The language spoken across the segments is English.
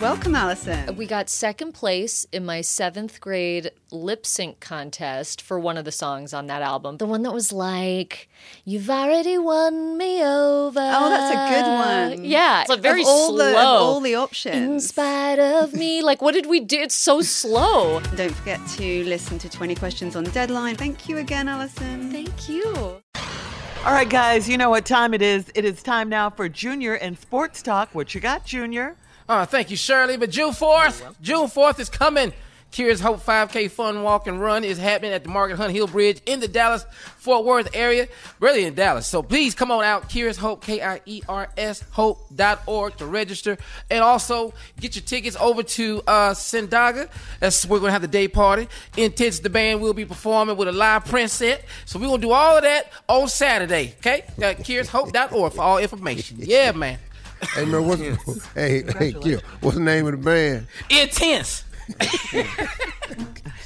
Welcome, Alison. We got second place in my seventh grade lip sync contest for one of the songs on that album. The one that was like, You've already won me over. Oh, that's a good one. Yeah. It's a very of all slow. The, of all the options. In spite of me. Like, what did we do? It's so slow. Don't forget to listen to 20 Questions on Deadline. Thank you again, Alison. Thank you. All right, guys, you know what time it is. It is time now for Junior and Sports Talk. What you got, Junior? Oh, thank you, Shirley. But June 4th, June 4th is coming. Kiers Hope 5K Fun Walk and Run is happening at the Margaret Hunt Hill Bridge in the Dallas Fort Worth area, really in Dallas. So please come on out, Kiers Hope, K I E R S Hope.org to register. And also get your tickets over to uh, Sandaga. That's we're going to have the day party. Intense, the band will be performing with a live Prince set. So we're going to do all of that on Saturday, okay? Uh, KiersHope.org for all information. Yeah, man. Hey man, what's hey hey Q? What's the name of the band? Intense.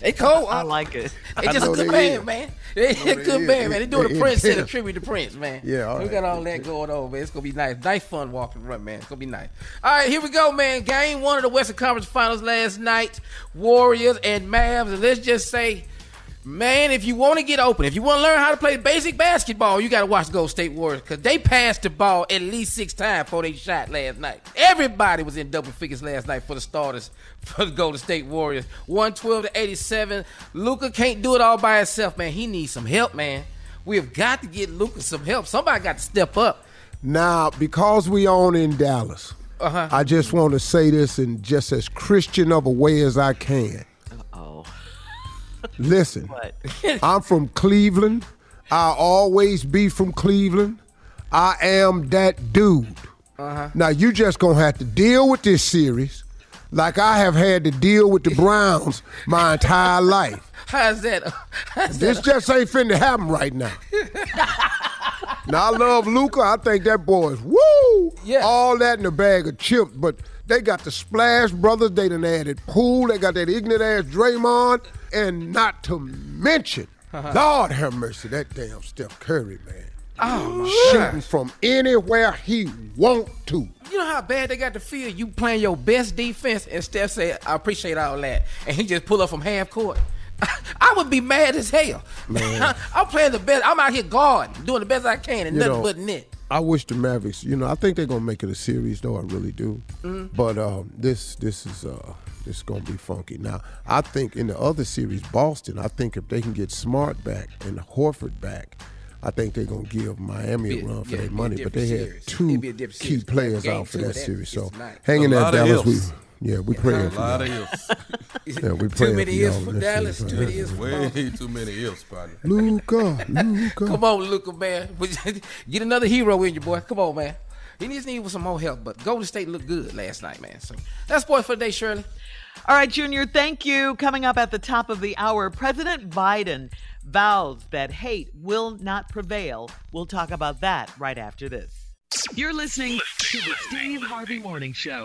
they cold. I uh, like it. They just a good band, is. man. They, a good is. band, man. They doing They a Prince set, a tribute to Prince, man. Yeah, all we right. got all that going on, man. It's gonna be nice, nice fun walking run, man. It's gonna be nice. All right, here we go, man. Game one of the Western Conference Finals last night. Warriors and Mavs, and let's just say. Man, if you want to get open, if you want to learn how to play basic basketball, you got to watch the Gold State Warriors because they passed the ball at least six times before they shot last night. Everybody was in double figures last night for the starters for the Golden State Warriors. 112 to 87. Luka can't do it all by himself, man. He needs some help, man. We have got to get Luka some help. Somebody got to step up. Now, because we own in Dallas, Uh-huh. I just want to say this in just as Christian of a way as I can. Listen? I'm from Cleveland. I'll always be from Cleveland. I am that dude. Uh-huh. Now you just gonna have to deal with this series like I have had to deal with the Browns my entire life. How's that? How's This that? just ain't finna happen right now. now I love Luka. I think that boy is woo. Yeah. All that in a bag of chips, but they got the Splash Brothers. They done added Poole. They got that ignorant ass Draymond, and not to mention, uh-huh. Lord have mercy, that damn Steph Curry man. Oh, Shooting from anywhere he want to. You know how bad they got to feel you playing your best defense and Steph said, I appreciate all that. And he just pull up from half court. I would be mad as hell. Man. I'm playing the best. I'm out here guarding, doing the best I can, and You nothing know, but net. I wish the Mavericks. You know, I think they're gonna make it a series, though. I really do. Mhm. But um, this this is uh this is gonna be funky. Now, I think in the other series, Boston. I think if they can get Smart back and Horford back. I think they're gonna give Miami Be- a run for yeah, their it'd be a money, but they had series. two It'd be a different key players Game out for that that series. So is tonight. hang in there, Dallas. We ifs. Yeah, we A praying for lot of y'all. ifs. Yeah, we Too many for y'all ifs in for that Dallas. Too right? many ifs for Way too many ifs, partner. Luka, Luka. Come on, Luka, man. Get another hero in you, boy. Come on, man. He needs need some more help, but Golden State looked good last night, man. So that's sports for the day, Shirley. All right, Junior, thank you. Coming up at the top of the hour, President Biden vows that hate will not prevail. We'll talk about that right after this. You're listening to the Steve Harvey Morning Show.